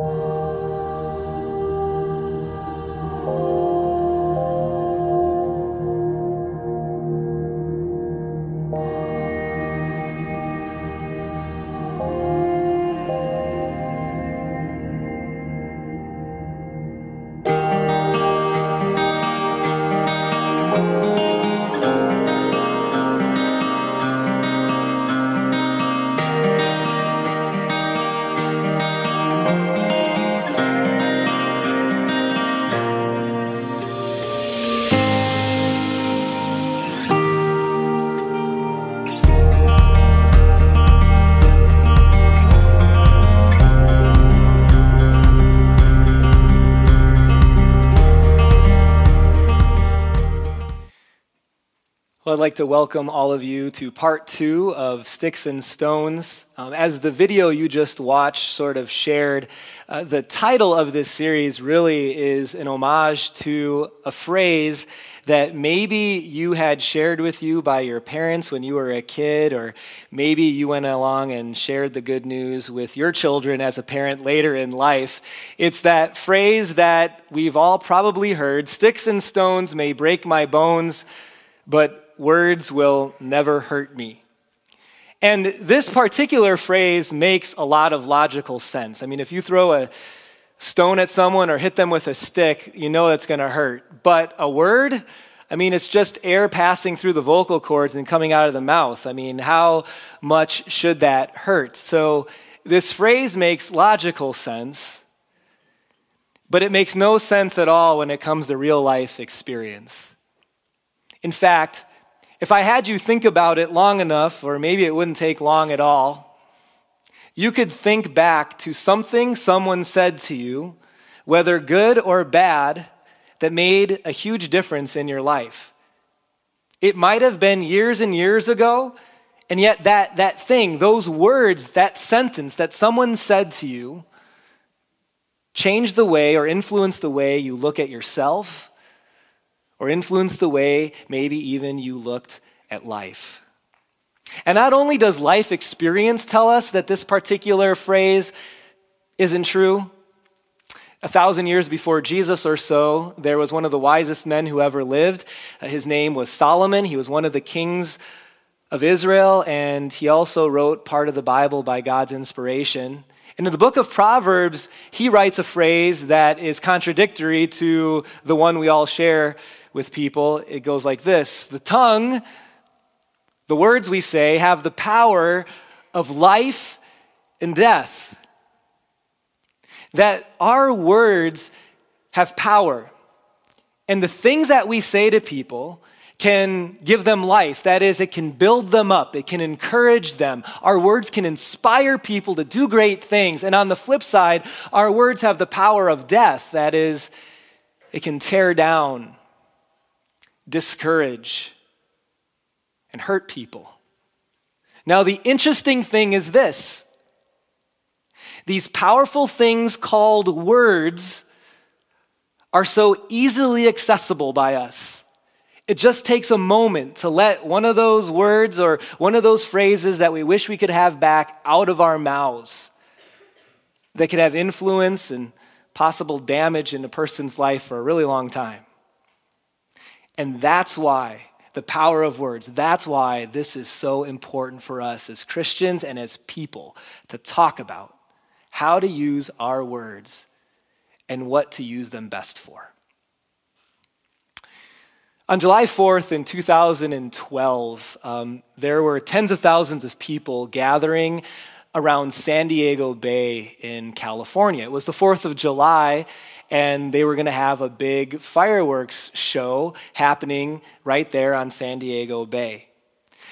I'd like to welcome all of you to part two of Sticks and Stones. Um, as the video you just watched sort of shared, uh, the title of this series really is an homage to a phrase that maybe you had shared with you by your parents when you were a kid, or maybe you went along and shared the good news with your children as a parent later in life. It's that phrase that we've all probably heard sticks and stones may break my bones, but words will never hurt me. And this particular phrase makes a lot of logical sense. I mean, if you throw a stone at someone or hit them with a stick, you know it's going to hurt. But a word, I mean, it's just air passing through the vocal cords and coming out of the mouth. I mean, how much should that hurt? So, this phrase makes logical sense, but it makes no sense at all when it comes to real life experience. In fact, if I had you think about it long enough, or maybe it wouldn't take long at all, you could think back to something someone said to you, whether good or bad, that made a huge difference in your life. It might have been years and years ago, and yet that, that thing, those words, that sentence that someone said to you, changed the way or influenced the way you look at yourself or influence the way maybe even you looked at life. And not only does life experience tell us that this particular phrase isn't true, a thousand years before Jesus or so, there was one of the wisest men who ever lived. Uh, his name was Solomon. He was one of the kings of Israel, and he also wrote part of the Bible by God's inspiration. And in the book of Proverbs, he writes a phrase that is contradictory to the one we all share with people. It goes like this The tongue, the words we say, have the power of life and death. That our words have power. And the things that we say to people can give them life. That is, it can build them up, it can encourage them. Our words can inspire people to do great things. And on the flip side, our words have the power of death. That is, it can tear down discourage, and hurt people. Now, the interesting thing is this these powerful things called words are so easily accessible by us. It just takes a moment to let one of those words or one of those phrases that we wish we could have back out of our mouths that could have influence and possible damage in a person's life for a really long time. And that's why the power of words, that's why this is so important for us as Christians and as people to talk about how to use our words and what to use them best for. On July 4th in 2012, um, there were tens of thousands of people gathering around San Diego Bay in California. It was the 4th of July, and they were going to have a big fireworks show happening right there on San Diego Bay.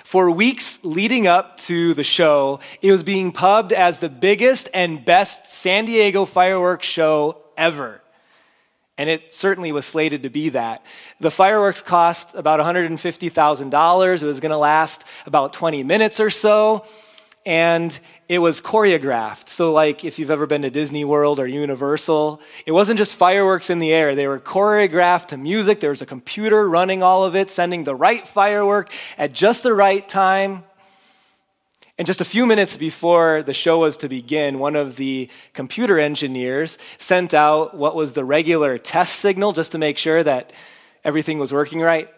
For weeks leading up to the show, it was being pubbed as the biggest and best San Diego fireworks show ever. And it certainly was slated to be that. The fireworks cost about $150,000. It was going to last about 20 minutes or so and it was choreographed. So, like if you've ever been to Disney World or Universal, it wasn't just fireworks in the air. They were choreographed to music. There was a computer running all of it, sending the right firework at just the right time. And just a few minutes before the show was to begin, one of the computer engineers sent out what was the regular test signal just to make sure that everything was working right.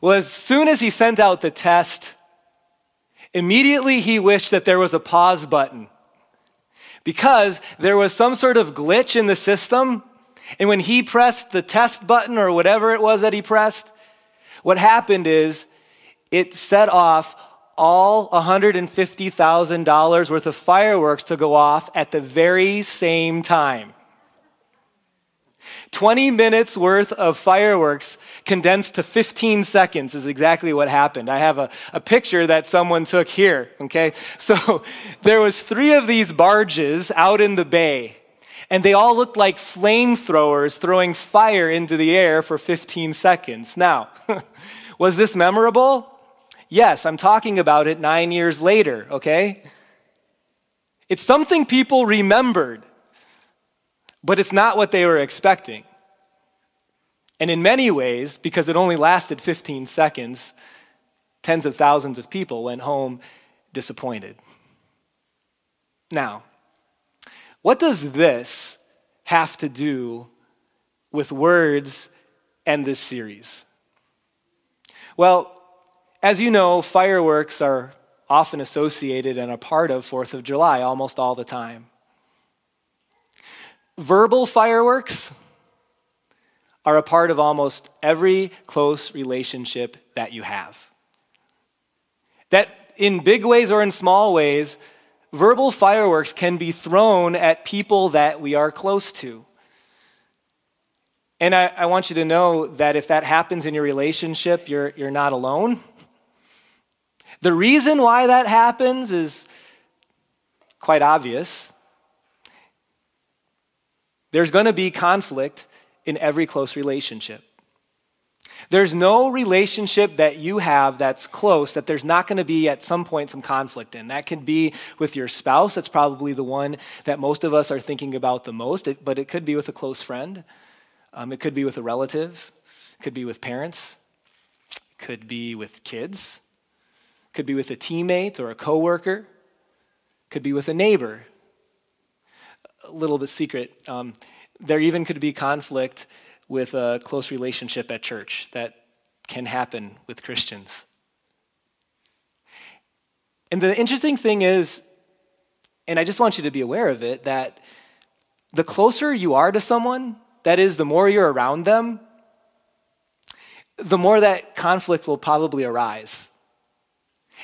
Well, as soon as he sent out the test, immediately he wished that there was a pause button because there was some sort of glitch in the system. And when he pressed the test button or whatever it was that he pressed, what happened is it set off all $150,000 worth of fireworks to go off at the very same time. 20 minutes worth of fireworks condensed to 15 seconds is exactly what happened. I have a, a picture that someone took here, okay? So there was three of these barges out in the bay, and they all looked like flamethrowers throwing fire into the air for 15 seconds. Now, was this memorable? Yes, I'm talking about it nine years later, okay? It's something people remembered, but it's not what they were expecting. And in many ways, because it only lasted 15 seconds, tens of thousands of people went home disappointed. Now, what does this have to do with words and this series? Well, as you know, fireworks are often associated and a part of 4th of July almost all the time. Verbal fireworks are a part of almost every close relationship that you have. That in big ways or in small ways, verbal fireworks can be thrown at people that we are close to. And I, I, want you to know that if that happens in your relationship, you're, you're not alone. The reason why that happens is quite obvious. There's going to be conflict in every close relationship. There's no relationship that you have that's close that there's not going to be at some point some conflict in. That could be with your spouse. That's probably the one that most of us are thinking about the most, but it could be with a close friend. Um, it could be with a relative. It could be with parents. It could be with kids it could be with a teammate or a coworker, it could be with a neighbor. Little bit secret. Um, there even could be conflict with a close relationship at church that can happen with Christians. And the interesting thing is, and I just want you to be aware of it, that the closer you are to someone, that is, the more you're around them, the more that conflict will probably arise.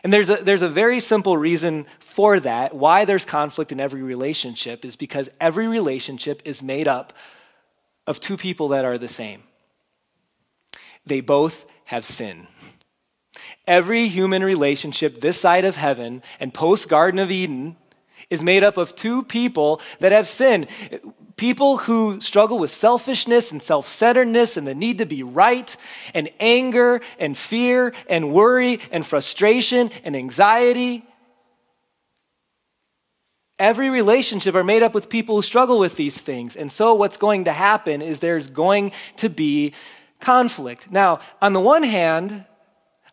And there's a, there's a very simple reason for that. Why there's conflict in every relationship is because every relationship is made up of two people that are the same. They both have sin. Every human relationship this side of heaven and post Garden of Eden is made up of two people that have sinned. People who struggle with selfishness and self centeredness and the need to be right, and anger and fear and worry and frustration and anxiety. Every relationship are made up with people who struggle with these things. And so, what's going to happen is there's going to be conflict. Now, on the one hand,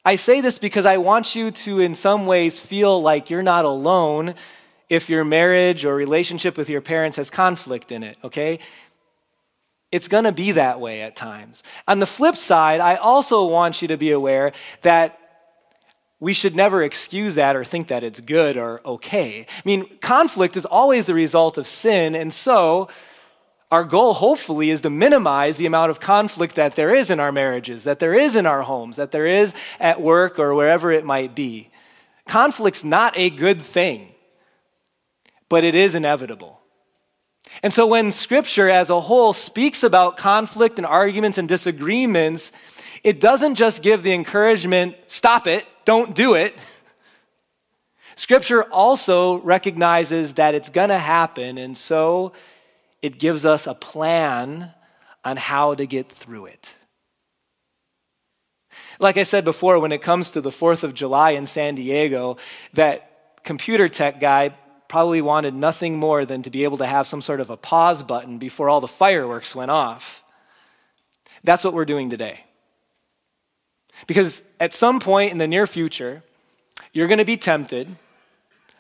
I say this because I want you to, in some ways, feel like you're not alone if your marriage or relationship with your parents has conflict in it, okay? It's going to be that way at times. On the flip side, I also want you to be aware that we should never excuse that or think that it's good or okay. I mean, conflict is always the result of sin, and so our goal, hopefully, is to minimize the amount of conflict that there is in our marriages, that there is in our homes, that there is at work or wherever it might be. Conflict's not a good thing but it is inevitable. And so when scripture as a whole speaks about conflict and arguments and disagreements, it doesn't just give the encouragement, stop it, don't do it. Scripture also recognizes that it's going to happen, and so it gives us a plan on how to get through it. Like I said before, when it comes to the 4th of July in San Diego, that computer tech guy probably wanted nothing more than to be able to have some sort of a pause button before all the fireworks went off. That's what we're doing today. Because at some point in the near future, you're going to be tempted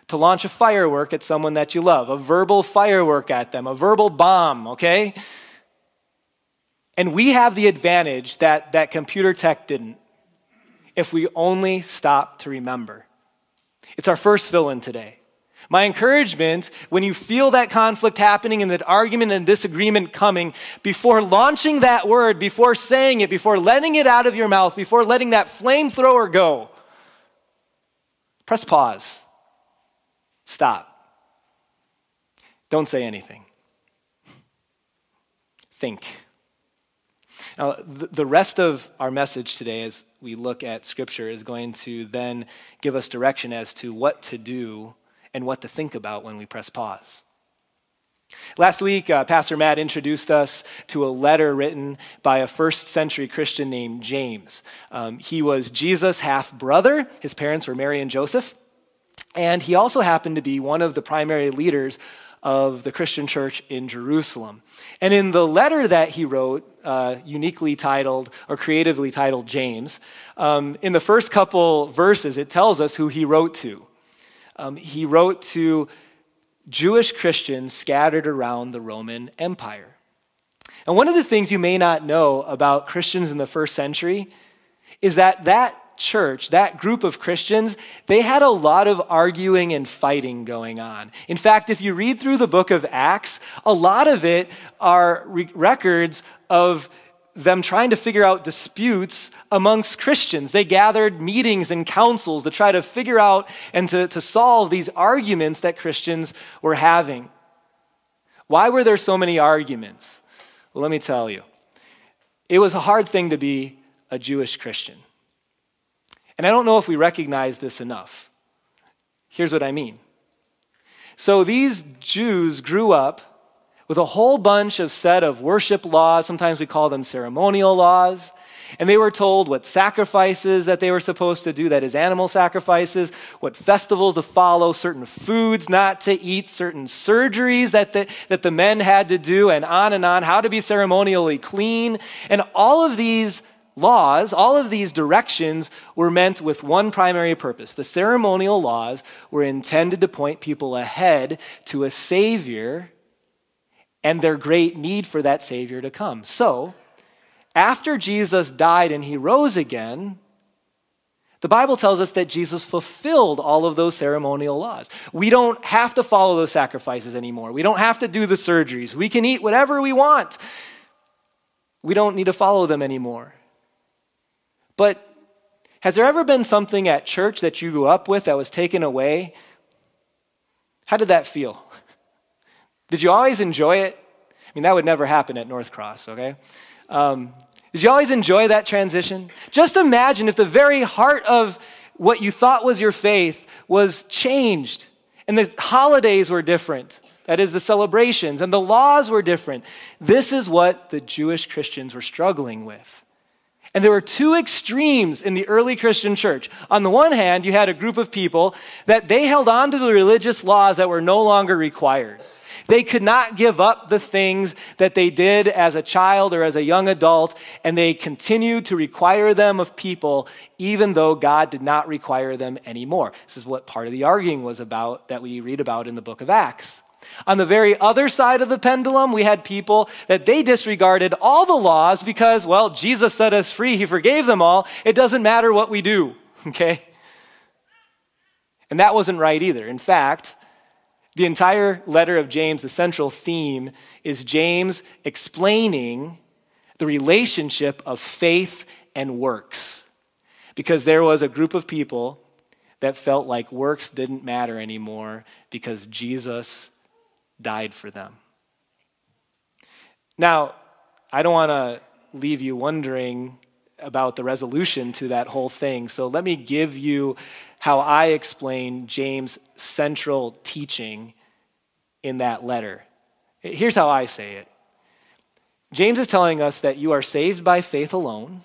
to launch a firework at someone that you love, a verbal firework at them, a verbal bomb, okay? And we have the advantage that, that computer tech didn't if we only stop to remember. It's our first fill in today. My encouragement when you feel that conflict happening and that argument and disagreement coming, before launching that word, before saying it, before letting it out of your mouth, before letting that flamethrower go, press pause. Stop. Don't say anything. Think. Now, the rest of our message today, as we look at Scripture, is going to then give us direction as to what to do and what to think about when we press pause. Last week, uh, Pastor Matt introduced us to a letter written by a first century Christian named James. Um, he was Jesus' half brother. His parents were Mary and Joseph. And he also happened to be one of the primary leaders of the Christian church in Jerusalem. And in the letter that he wrote, uh, uniquely titled or creatively titled James, um, in the first couple verses, it tells us who he wrote to. Um, he wrote to Jewish Christians scattered around the Roman Empire. And one of the things you may not know about Christians in the first century is that that church, that group of Christians, they had a lot of arguing and fighting going on. In fact, if you read through the book of Acts, a lot of it are re- records of them trying to figure out disputes amongst Christians. They gathered meetings and councils to try to figure out and to, to solve these arguments that Christians were having. Why were there so many arguments? Well, let me tell you. It was a hard thing to be a Jewish Christian. And I don't know if we recognize this enough. Here's what I mean. So these Jews grew up with a whole bunch of set of worship laws, sometimes we call them ceremonial laws, and they were told what sacrifices that they were supposed to do, that is, animal sacrifices, what festivals to follow, certain foods not to eat, certain surgeries that the, that the men had to do, and on and on, how to be ceremonially clean. And all of these laws, all of these directions were meant with one primary purpose. The ceremonial laws were intended to point people ahead to a Savior and their great need for that Savior to come. So, after Jesus died and he rose again, the Bible tells us that Jesus fulfilled all of those ceremonial laws. We don't have to follow those sacrifices anymore. We don't have to do the surgeries. We can eat whatever we want. We don't need to follow them anymore. But has there ever been something at church that you grew up with that was taken away? How did that feel? Did you always enjoy it? I mean, that would never happen at North Cross, okay? Um, did you always enjoy that transition? Just imagine if the very heart of what you thought was your faith was changed and the holidays were different. That is, the celebrations and the laws were different. This is what the Jewish Christians were struggling with. And there were two extremes in the early Christian church. On the one hand, you had a group of people that they held on to the religious laws that were no longer required. They could not give up the things that they did as a child or as a young adult, and they continued to require them of people, even though God did not require them anymore. This is what part of the arguing was about that we read about in the book of Acts. On the very other side of the pendulum, we had people that they disregarded all the laws because, well, Jesus set us free. He forgave them all. It doesn't matter what we do, okay? And that wasn't right either. In fact, the entire letter of James, the central theme, is James explaining the relationship of faith and works. Because there was a group of people that felt like works didn't matter anymore because Jesus died for them. Now, I don't want to leave you wondering about the resolution to that whole thing. So let me give you how I explain James' central teaching in that letter. Here's how I say it James is telling us that you are saved by faith alone.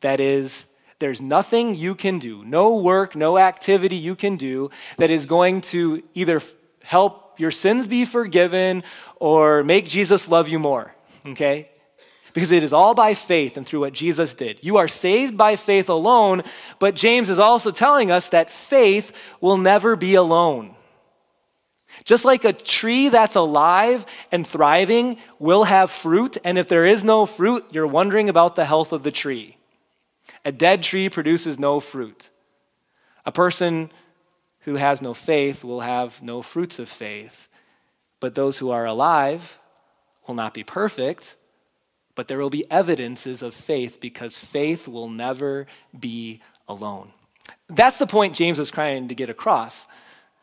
That is, there's nothing you can do, no work, no activity you can do that is going to either help your sins be forgiven or make Jesus love you more, okay? Because it is all by faith and through what Jesus did. You are saved by faith alone, but James is also telling us that faith will never be alone. Just like a tree that's alive and thriving will have fruit, and if there is no fruit, you're wondering about the health of the tree. A dead tree produces no fruit. A person who has no faith will have no fruits of faith. But those who are alive will not be perfect, but there will be evidences of faith because faith will never be alone. That's the point James was trying to get across.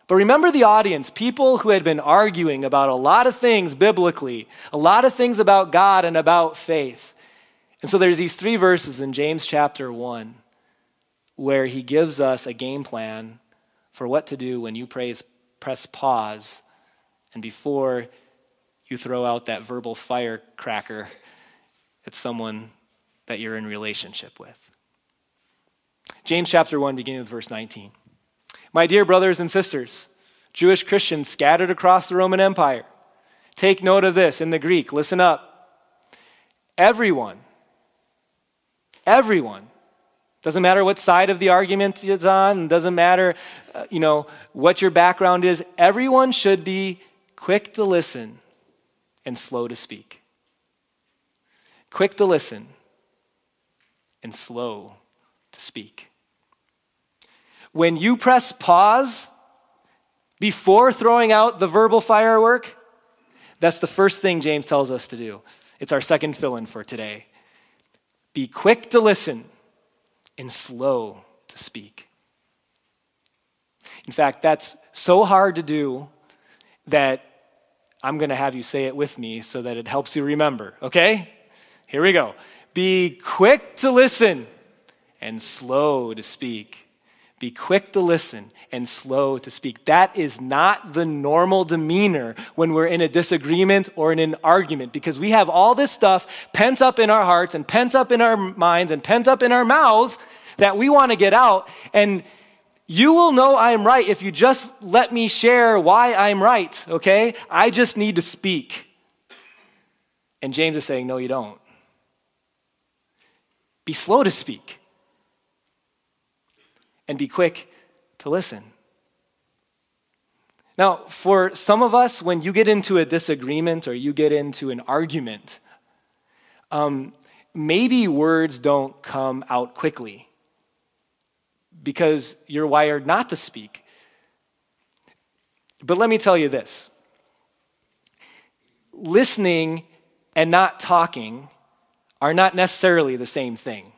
But remember the audience, people who had been arguing about a lot of things biblically, a lot of things about God and about faith. And so there's these three verses in James chapter 1 where he gives us a game plan for what to do when you praise, press pause and before you throw out that verbal firecracker at someone that you're in relationship with. James chapter 1, beginning with verse 19. My dear brothers and sisters, Jewish Christians scattered across the Roman Empire, take note of this in the Greek. Listen up. Everyone, everyone, doesn't matter what side of the argument it's on, doesn't matter, uh, you know, what your background is, everyone should be quick to listen and slow to speak. Quick to listen and slow to speak. When you press pause before throwing out the verbal firework, that's the first thing James tells us to do. It's our second fill in for today. Be quick to listen and slow to speak. In fact, that's so hard to do that I'm going to have you say it with me so that it helps you remember, okay? Here we go. Be quick to listen and slow to speak. Be quick to listen and slow to speak. That is not the normal demeanor when we're in a disagreement or in an argument because we have all this stuff pent up in our hearts and pent up in our minds and pent up in our mouths that we want to get out. And you will know I'm right if you just let me share why I'm right, okay? I just need to speak. And James is saying, No, you don't. Be slow to speak and be quick to listen. Now, for some of us, when you get into a disagreement or you get into an argument, um, maybe words don't come out quickly because you're wired not to speak. But let me tell you this listening and not talking are not necessarily the same thing.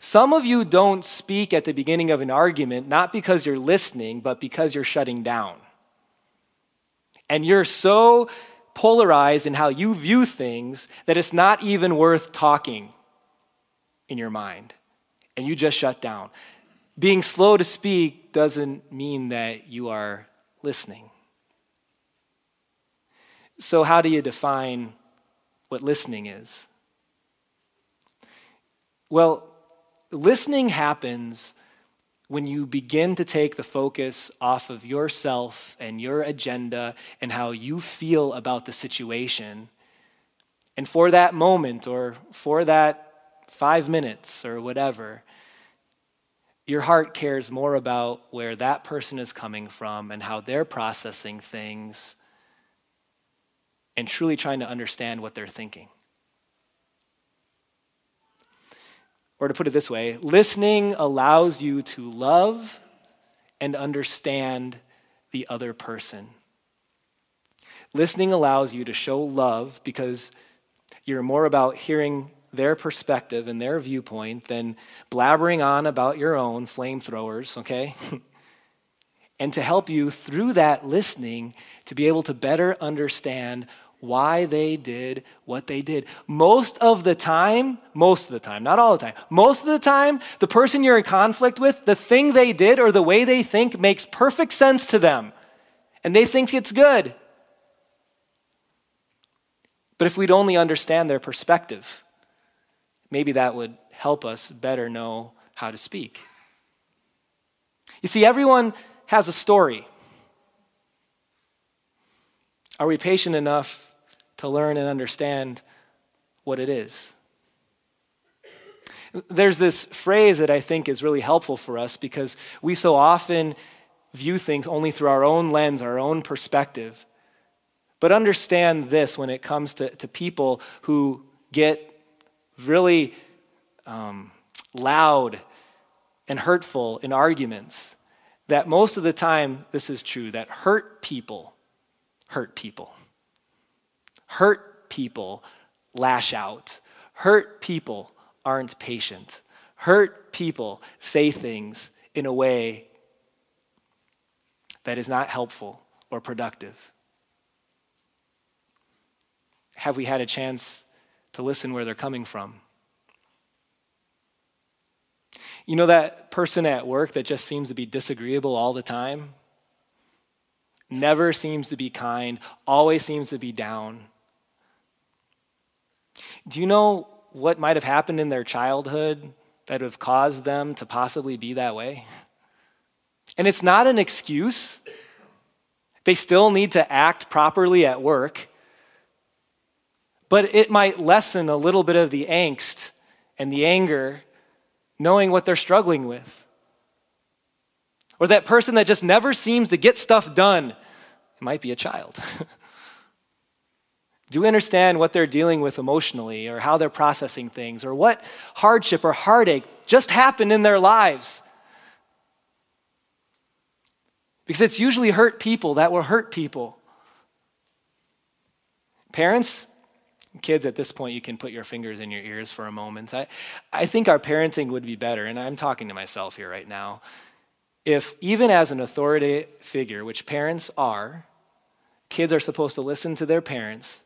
Some of you don't speak at the beginning of an argument not because you're listening, but because you're shutting down. And you're so polarized in how you view things that it's not even worth talking in your mind. And you just shut down. Being slow to speak doesn't mean that you are listening. So, how do you define what listening is? Well, listening happens when you begin to take the focus off of yourself and your agenda and how you feel about the situation. And for that moment or for that five minutes or whatever, your heart cares more about where that person is coming from and how they're processing things and truly trying to understand what they're thinking. Or to put it this way, listening allows you to love and understand the other person. Listening allows you to show love because you're more about hearing their perspective and their viewpoint than blabbering on about your own flamethrowers, okay? and to help you through that listening to be able to better understand why they did what they did. Most of the time, most of the time, not all the time, most of the time, the person you're in conflict with, the thing they did or the way they think makes perfect sense to them. And they think it's good. But if we'd only understand their perspective, maybe that would help us better know how to speak. You see, everyone has a story. Are we patient enough to learn and understand what it is. There's this phrase that I think is really helpful for us because we so often view things only through our own lens, our own perspective. But understand this when it comes to, to people who get really um, loud and hurtful in arguments, that most of the time this is true, that hurt people hurt people. Hurt people lash out. Hurt people aren't patient. Hurt people say things in a way that is not helpful or productive. Have we had a chance to listen where they're coming from? You know that person at work that just seems to be disagreeable all the time? Never seems to be kind, always seems to be down. Do you know what might have happened in their childhood that would have caused them to possibly be that way? And it's not an excuse. They still need to act properly at work, but it might lessen a little bit of the angst and the anger knowing what they're struggling with. Or that person that just never seems to get stuff done. It might be a child. Do we understand what they're dealing with emotionally or how they're processing things or what hardship or heartache just happened in their lives? Because it's usually hurt people that will hurt people. Parents, kids at this point, you can put your fingers in your ears for a moment. I, I think our parenting would be better, and I'm talking to myself here right now, if even as an authority figure, which parents are, kids are supposed to listen to their parents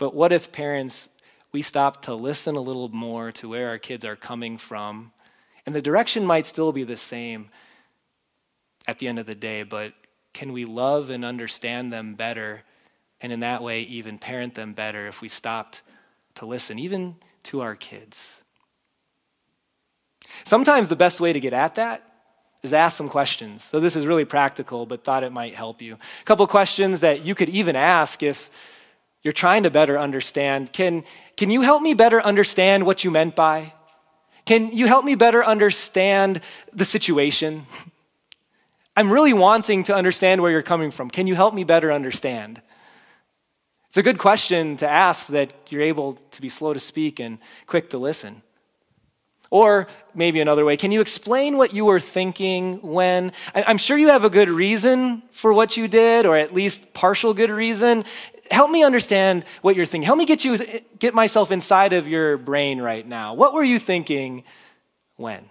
but what if parents, we stop to listen a little more to where our kids are coming from? And the direction might still be the same at the end of the day, but can we love and understand them better? And in that way, even parent them better if we stopped to listen, even to our kids. Sometimes the best way to get at that is ask some questions. So this is really practical, but thought it might help you. A couple questions that you could even ask if you're trying to better understand. Can, can you help me better understand what you meant by? Can you help me better understand the situation? I'm really wanting to understand where you're coming from. Can you help me better understand? It's a good question to ask that you're able to be slow to speak and quick to listen. Or maybe another way, can you explain what you were thinking when? I'm sure you have a good reason for what you did, or at least partial good reason. Help me understand what you're thinking. Help me get you get myself inside of your brain right now. What were you thinking when?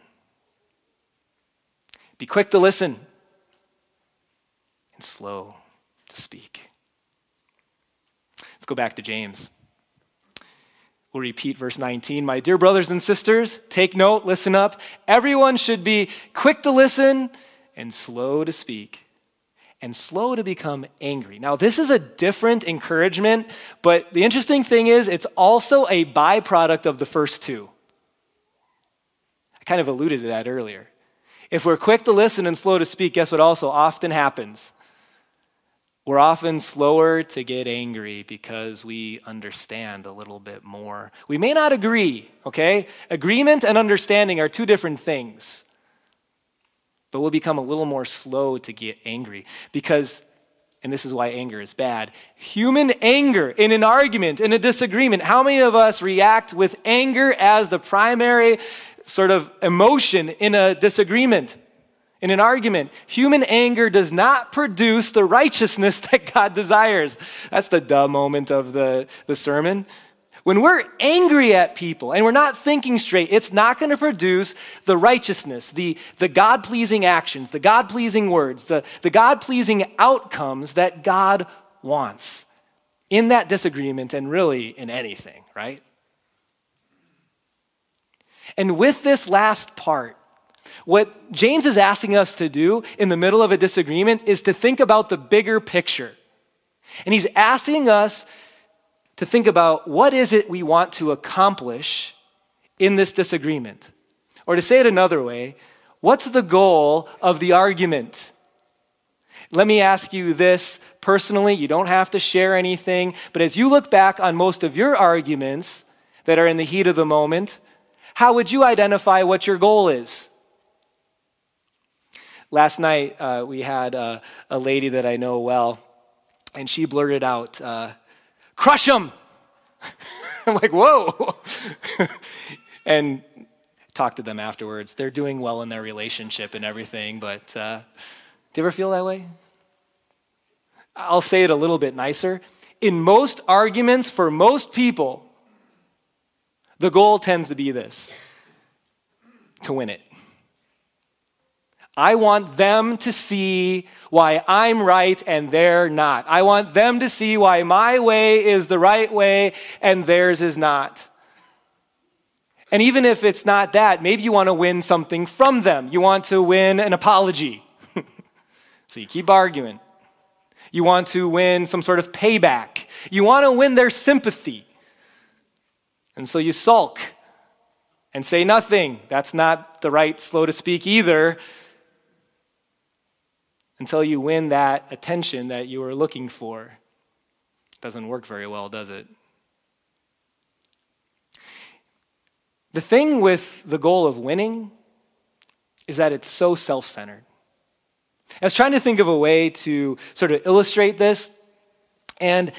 Be quick to listen and slow to speak. Let's go back to James. We'll repeat verse 19. My dear brothers and sisters, take note, listen up. Everyone should be quick to listen and slow to speak and slow to become angry. Now, this is a different encouragement, but the interesting thing is it's also a byproduct of the first two. I kind of alluded to that earlier. If we're quick to listen and slow to speak, guess what also often happens? We're often slower to get angry because we understand a little bit more. We may not agree, okay? Agreement and understanding are two different things. But we'll become a little more slow to get angry because, and this is why anger is bad, human anger in an argument, in a disagreement, how many of us react with anger as the primary sort of emotion in a disagreement? in an argument. Human anger does not produce the righteousness that God desires. That's the duh moment of the, the sermon. When we're angry at people and we're not thinking straight, it's not going to produce the righteousness, the, the God pleasing actions, the God pleasing words, the, the God pleasing outcomes that God wants in that disagreement and really in anything, right? And with this last part, what James is asking us to do in the middle of a disagreement is to think about the bigger picture. And he's asking us to think about what is it we want to accomplish in this disagreement? Or to say it another way, what's the goal of the argument? Let me ask you this personally. You don't have to share anything, but as you look back on most of your arguments that are in the heat of the moment, how would you identify what your goal is? Last night, uh, we had uh, a lady that I know well, and she blurted out, uh, Crush them! I'm like, Whoa! and talk to them afterwards. They're doing well in their relationship and everything, but uh, do you ever feel that way? I'll say it a little bit nicer. In most arguments, for most people, the goal tends to be this to win it. I want them to see why I'm right and they're not. I want them to see why my way is the right way and theirs is not. And even if it's not that, maybe you want to win something from them. You want to win an apology. so you keep arguing. You want to win some sort of payback. You want to win their sympathy. And so you sulk and say nothing. That's not the right slow to speak either. Until you win that attention that you were looking for. Doesn't work very well, does it? The thing with the goal of winning is that it's so self centered. I was trying to think of a way to sort of illustrate this, and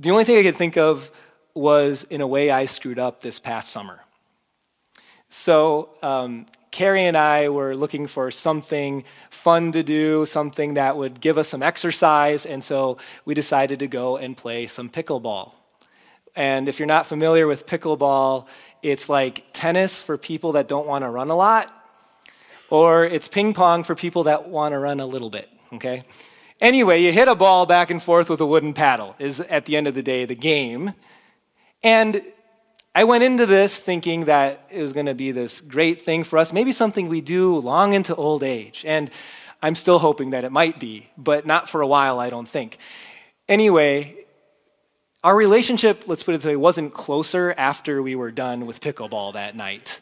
the only thing I could think of was in a way I screwed up this past summer. So, um, Carrie and I were looking for something fun to do, something that would give us some exercise, and so we decided to go and play some pickleball. And if you're not familiar with pickleball, it's like tennis for people that don't want to run a lot, or it's ping pong for people that want to run a little bit, okay? Anyway, you hit a ball back and forth with a wooden paddle, is at the end of the day the game. And I went into this thinking that it was going to be this great thing for us, maybe something we do long into old age. And I'm still hoping that it might be, but not for a while, I don't think. Anyway, our relationship, let's put it this way, wasn't closer after we were done with pickleball that night.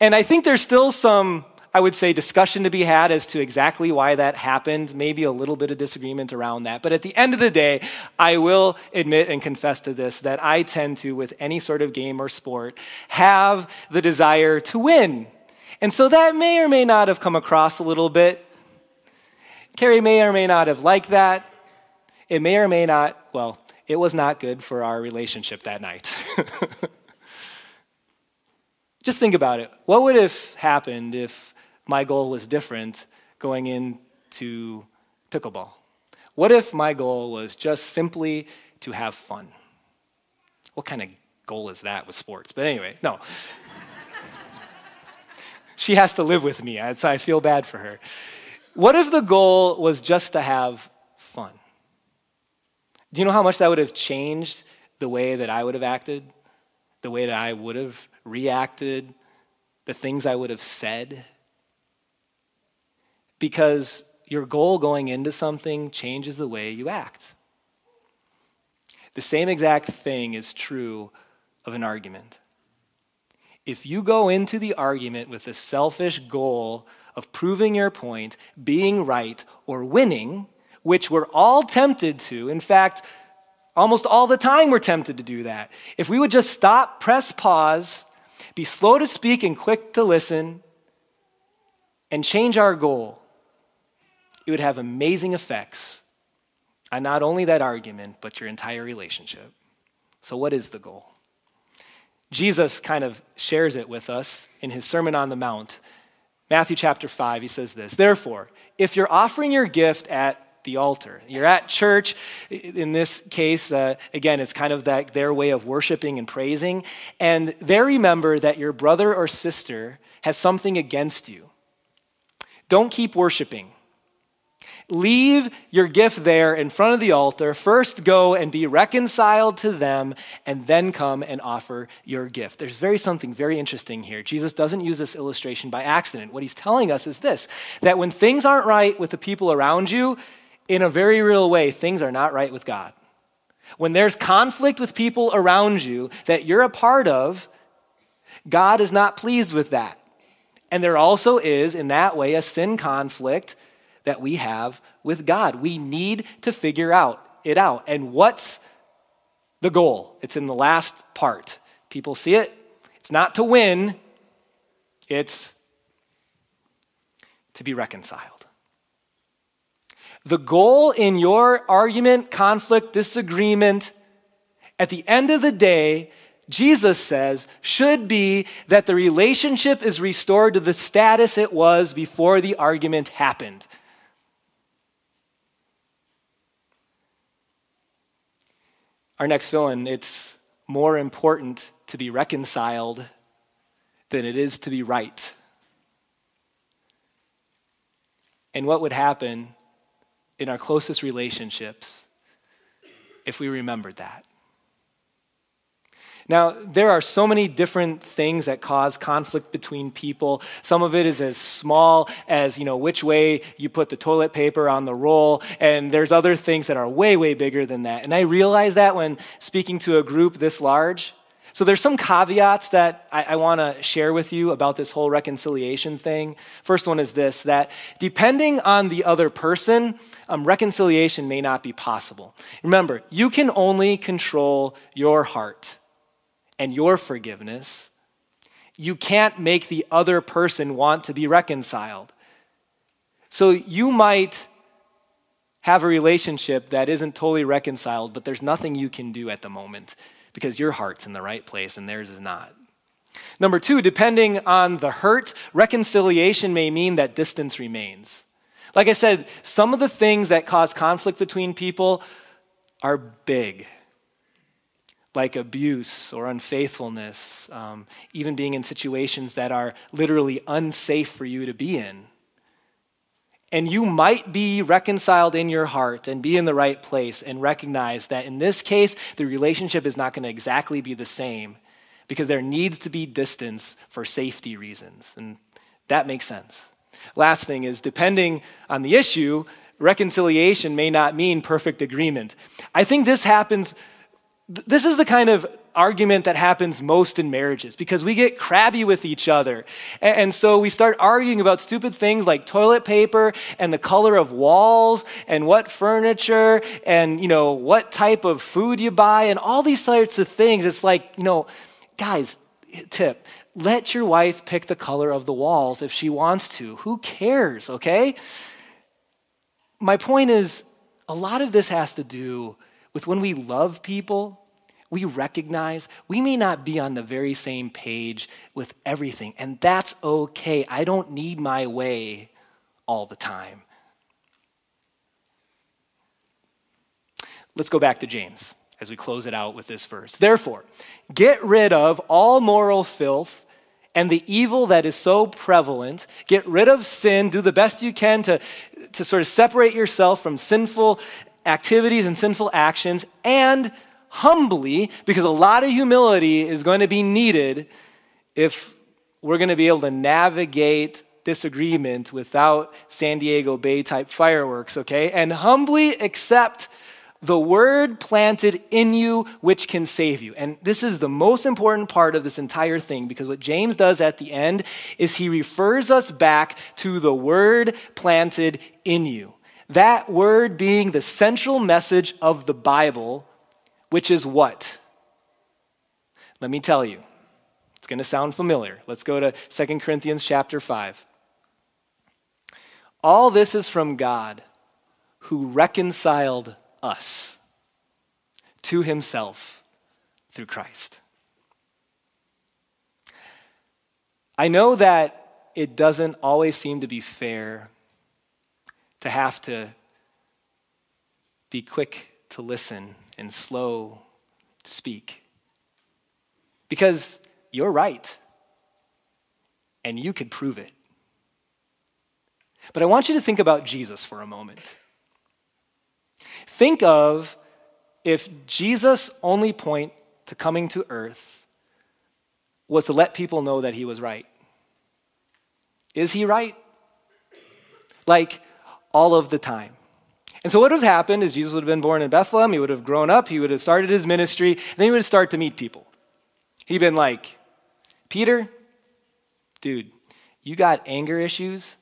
And I think there's still some, I would say, discussion to be had as to exactly why that happened, maybe a little bit of disagreement around that. But at the end of the day, I will admit and confess to this that I tend to, with any sort of game or sport, have the desire to win. And so that may or may not have come across a little bit. Carrie may or may not have liked that. It may or may not, well, it was not good for our relationship that night. Just think about it. What would have happened if my goal was different going into pickleball? What if my goal was just simply to have fun? What kind of goal is that with sports? But anyway, no. she has to live with me. I feel bad for her. What if the goal was just to have fun? Do you know how much that would have changed the way that I would have acted? The way that I would have reacted? The things I would have said? Because your goal going into something changes the way you act. The same exact thing is true of an argument. If you go into the argument with the selfish goal of proving your point, being right, or winning, which we're all tempted to. In fact, almost all the time we're tempted to do that. If we would just stop, press pause, be slow to speak and quick to listen, and change our goal, it would have amazing effects on not only that argument, but your entire relationship. So, what is the goal? Jesus kind of shares it with us in his Sermon on the Mount. Matthew chapter 5, he says this Therefore, if you're offering your gift at the altar. You're at church. In this case, uh, again, it's kind of that their way of worshiping and praising. And they remember that your brother or sister has something against you. Don't keep worshiping. Leave your gift there in front of the altar. First go and be reconciled to them, and then come and offer your gift. There's very something very interesting here. Jesus doesn't use this illustration by accident. What he's telling us is this that when things aren't right with the people around you, in a very real way, things are not right with God. When there's conflict with people around you that you're a part of, God is not pleased with that. And there also is, in that way, a sin conflict that we have with God. We need to figure out it out. And what's the goal? It's in the last part. People see it. It's not to win, it's to be reconciled. The goal in your argument, conflict, disagreement, at the end of the day, Jesus says, should be that the relationship is restored to the status it was before the argument happened. Our next villain, it's more important to be reconciled than it is to be right. And what would happen in our closest relationships if we remembered that? Now, there are so many different things that cause conflict between people. Some of it is as small as, you know, which way you put the toilet paper on the roll, and there's other things that are way, way bigger than that. And I realize that when speaking to a group this large. So there's some caveats that I, I want to share with you about this whole reconciliation thing. First one is this that depending on the other person, um, reconciliation may not be possible. Remember, you can only control your heart and your forgiveness, you can't make the other person want to be reconciled. So you might have a relationship that isn't totally reconciled, but there's nothing you can do at the moment because your heart's in the right place and theirs is not. Number two, depending on the hurt, reconciliation may mean that distance remains. Like I said, some of the things that cause conflict between people are big like abuse or unfaithfulness, um, even being in situations that are literally unsafe for you to be in. And you might be reconciled in your heart and be in the right place and recognize that in this case, the relationship is not going to exactly be the same because there needs to be distance for safety reasons. And that makes sense. Last thing is, depending on the issue, reconciliation may not mean perfect agreement. I think this happens this is the kind of argument that happens most in marriages because we get crabby with each other. And, so we start arguing about stupid things like toilet paper and the color of walls and what furniture and, you know, what type of food you buy and all these sorts of things. It's like, you know, guys, tip, let your wife pick the color of the walls if she wants to. Who cares, okay? My point is, a lot of this has to do with when we love people, we recognize we may not be on the very same page with everything, and that's okay. I don't need my way all the time. Let's go back to James as we close it out with this verse. Therefore, get rid of all moral filth and the evil that is so prevalent. Get rid of sin. Do the best you can to, to sort of separate yourself from sinful activities and sinful actions, and humbly, because a lot of humility is going to be needed if we're going to be able to navigate disagreement without San Diego Bay type fireworks, okay? And humbly accept the word planted in you which can save you. And this is the most important part of this entire thing because what James does at the end is he refers us back to the word planted in you. That word being the central message of the Bible, which is what? Let me tell you. It's going to sound familiar. Let's go to 2 Corinthians chapter 5. All this is from God who reconciled us to himself through Christ. I know that it doesn't always seem to be fair to have to be quick to listen and slow to speak. Because you're right, and you could prove it. But I want you to think about Jesus for a moment. Think of if Jesus' only point to coming to earth was to let people know that he was right. Is he right? Like, all of the time. And so, what would have happened is Jesus would have been born in Bethlehem, he would have grown up, he would have started his ministry, and then he would have started to meet people. He'd been like, Peter, dude, you got anger issues.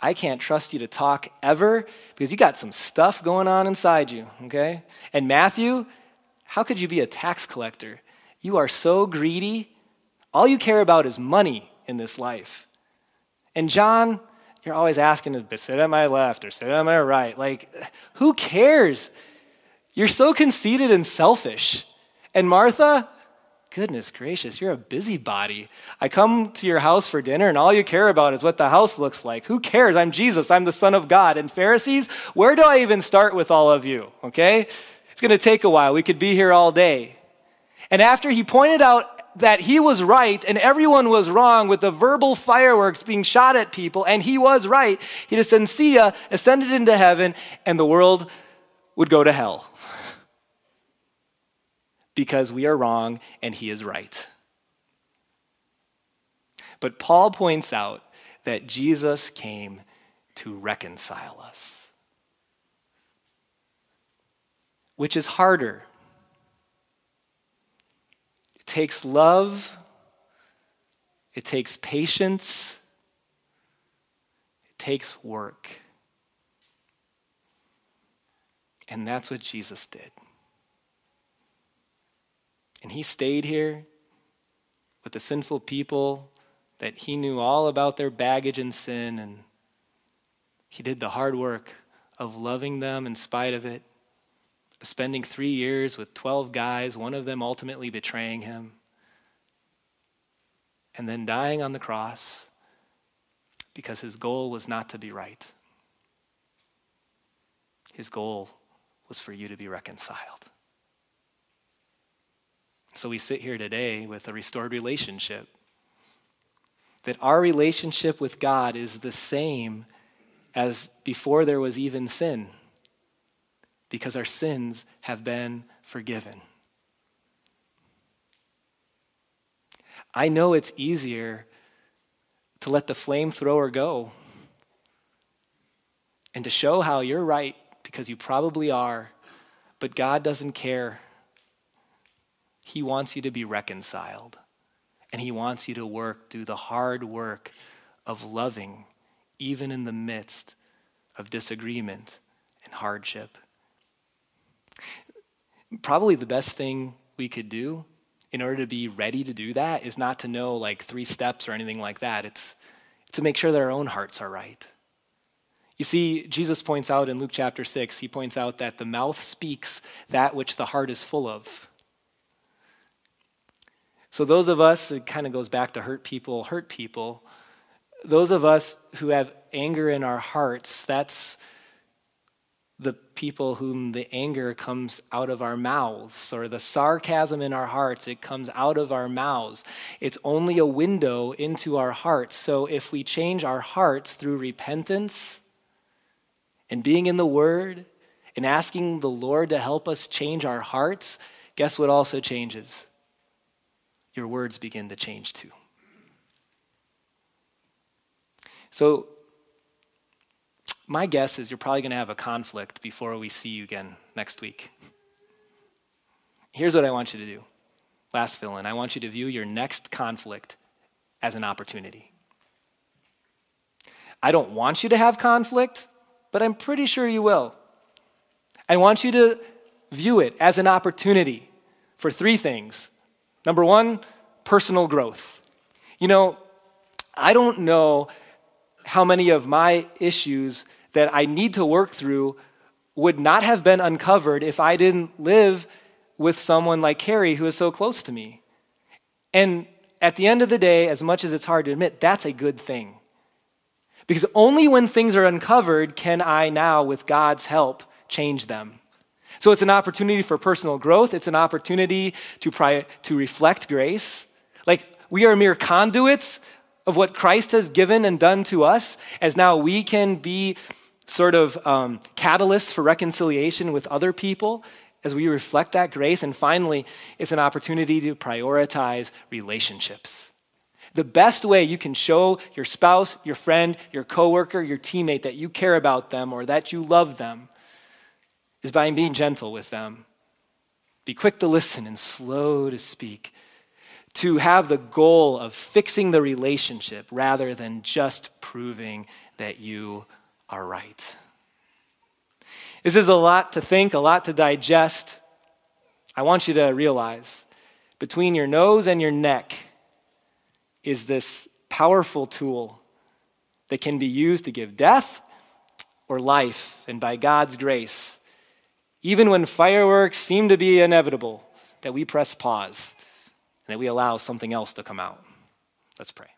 I can't trust you to talk ever because you got some stuff going on inside you, okay? And Matthew, how could you be a tax collector? You are so greedy. All you care about is money in this life. And John, you're always asking to sit at my left or sit at my right. Like, who cares? You're so conceited and selfish. And Martha, goodness gracious, you're a busybody. I come to your house for dinner and all you care about is what the house looks like. Who cares? I'm Jesus, I'm the Son of God. And Pharisees, where do I even start with all of you? Okay? It's going to take a while. We could be here all day. And after he pointed out that he was right and everyone was wrong with the verbal fireworks being shot at people, and he was right. He just said, See ya, ascended into heaven, and the world would go to hell. Because we are wrong and he is right. But Paul points out that Jesus came to reconcile us, which is harder takes love, it takes patience, it takes work. And that's what Jesus did. And he stayed here with the sinful people that he knew all about their baggage and sin, and he did the hard work of loving them in spite of it spending three years with 12 guys, one of them ultimately betraying him, and then dying on the cross because his goal was not to be right. His goal was for you to be reconciled. So we sit here today with a restored relationship. That our relationship with God is the same as before there was even sin because our sins have been forgiven. I know it's easier to let the flamethrower go and to show how you're right because you probably are, but God doesn't care. He wants you to be reconciled, and He wants you to work, do the hard work of loving, even in the midst of disagreement and hardship. Probably the best thing we could do in order to be ready to do that is not to know like three steps or anything like that. It's to make sure that our own hearts are right. You see, Jesus points out in Luke chapter 6, he points out that the mouth speaks that which the heart is full of. So, those of us, it kind of goes back to hurt people, hurt people. Those of us who have anger in our hearts, that's the people whom the anger comes out of our mouths or the sarcasm in our hearts it comes out of our mouths. It's only a window into our hearts. So if we change our hearts through repentance and being in the word and asking the lord to help us change our hearts guess what also changes? Your words begin to change too. So my guess is you're probably going to have a conflict before we see you again next week. Here's what I want you to do. Last fill in. I want you to view your next conflict as an opportunity. I don't want you to have conflict, but I'm pretty sure you will. I want you to view it as an opportunity for three things. Number one, personal growth. You know, I don't know how many of my issues that I need to work through would not have been uncovered if I didn't live with someone like Carrie who is so close to me. And at the end of the day, as much as it's hard to admit, that's a good thing. Because only when things are uncovered can I now, with God's help, change them. So it's an opportunity for personal growth. It's an opportunity to, pri- to reflect grace. Like we are mere conduits of what Christ has given and done to us, as now we can be sort of um, catalyst for reconciliation with other people as we reflect that grace. And finally, it's an opportunity to prioritize relationships. The best way you can show your spouse, your friend, your coworker, your teammate that you care about them or that you love them is by being gentle with them. Be quick to listen and slow to speak. To have the goal of fixing the relationship rather than just proving that you are right. This is a lot to think, a lot to digest. I want you to realize between your nose and your neck is this powerful tool that can be used to give death or life. And by God's grace, even when fireworks seem to be inevitable, that we press pause and that we allow something else to come out. Let's pray.